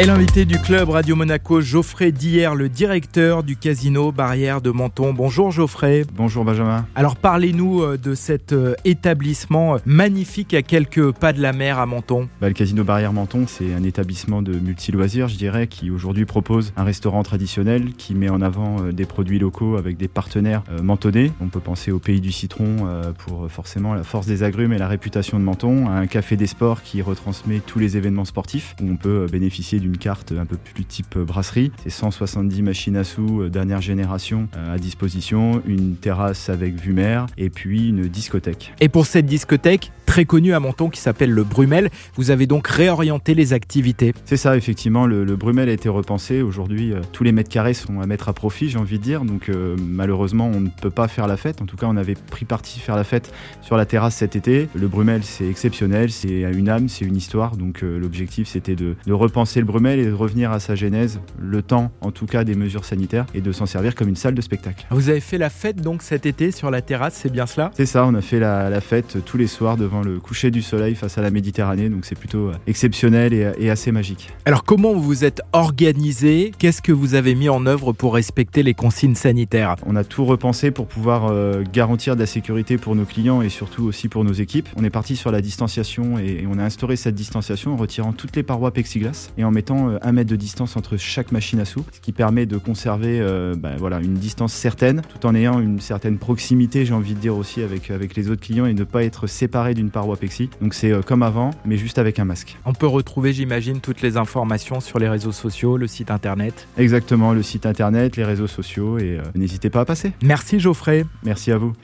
Et l'invité du club Radio Monaco, Geoffrey Dier, le directeur du casino Barrière de Menton. Bonjour Geoffrey. Bonjour Benjamin. Alors parlez-nous euh, de cet euh, établissement magnifique à quelques pas de la mer à Menton. Bah, le casino Barrière Menton, c'est un établissement de multi-loisirs, je dirais, qui aujourd'hui propose un restaurant traditionnel qui met en avant euh, des produits locaux avec des partenaires mentonnés. On peut penser au pays du citron pour forcément la force des agrumes et la réputation de Menton, un café des sports qui retransmet tous les événements sportifs où on peut bénéficier d'une carte un peu plus type brasserie. C'est 170 machines à sous euh, dernière génération euh, à disposition, une terrasse avec vue mer et puis une discothèque. Et pour cette discothèque, très connue à Menton qui s'appelle le Brumel, vous avez donc réorienté les activités. C'est ça, effectivement, le, Brumel a été repensé. Aujourd'hui, euh, tous les mètres carrés sont à mettre à profit, j'ai envie de dire. Donc malheureusement, on ne peut pas faire la fête. En tout cas, on avait pris parti faire la fête sur la terrasse cet été. Le Brumel, c'est exceptionnel, c'est une âme, c'est une histoire. Donc l'objectif, c'était de, de repenser le Brumel et de revenir à sa genèse, le temps en tout cas des mesures sanitaires, et de s'en servir comme une salle de spectacle. Vous avez fait la fête donc cet été sur la terrasse, c'est bien cela? C'est ça, on a fait la, fête tous les soirs devant le coucher du soleil face à la Méditerranée, donc c'est plutôt euh, exceptionnel et, assez magique. Alors comment vous êtes organisé? Qu'est-ce que vous avez mis en œuvre pour respecter les consignes sanitaires? On a tout repensé pour pouvoir euh, garantir de la sécurité pour nos clients et surtout aussi pour nos équipes. On est parti sur la distanciation et, et on a instauré cette distanciation en retirant toutes les parois plexiglas et en mettant euh, un mètre de distance entre chaque machine à sous, ce qui permet de conserver euh, bah, voilà, une distance certaine, tout en ayant une certaine proximité, j'ai envie de dire aussi, avec, avec les autres clients et ne pas être séparé d'une paroi Pexi. Donc c'est euh, comme avant, mais juste avec un masque. On peut retrouver, j'imagine, toutes les informations sur les réseaux sociaux, le site internet. Exactement, le site internet, les réseaux sociaux, et n'hésitez pas à passer. Merci Geoffrey. Merci à vous.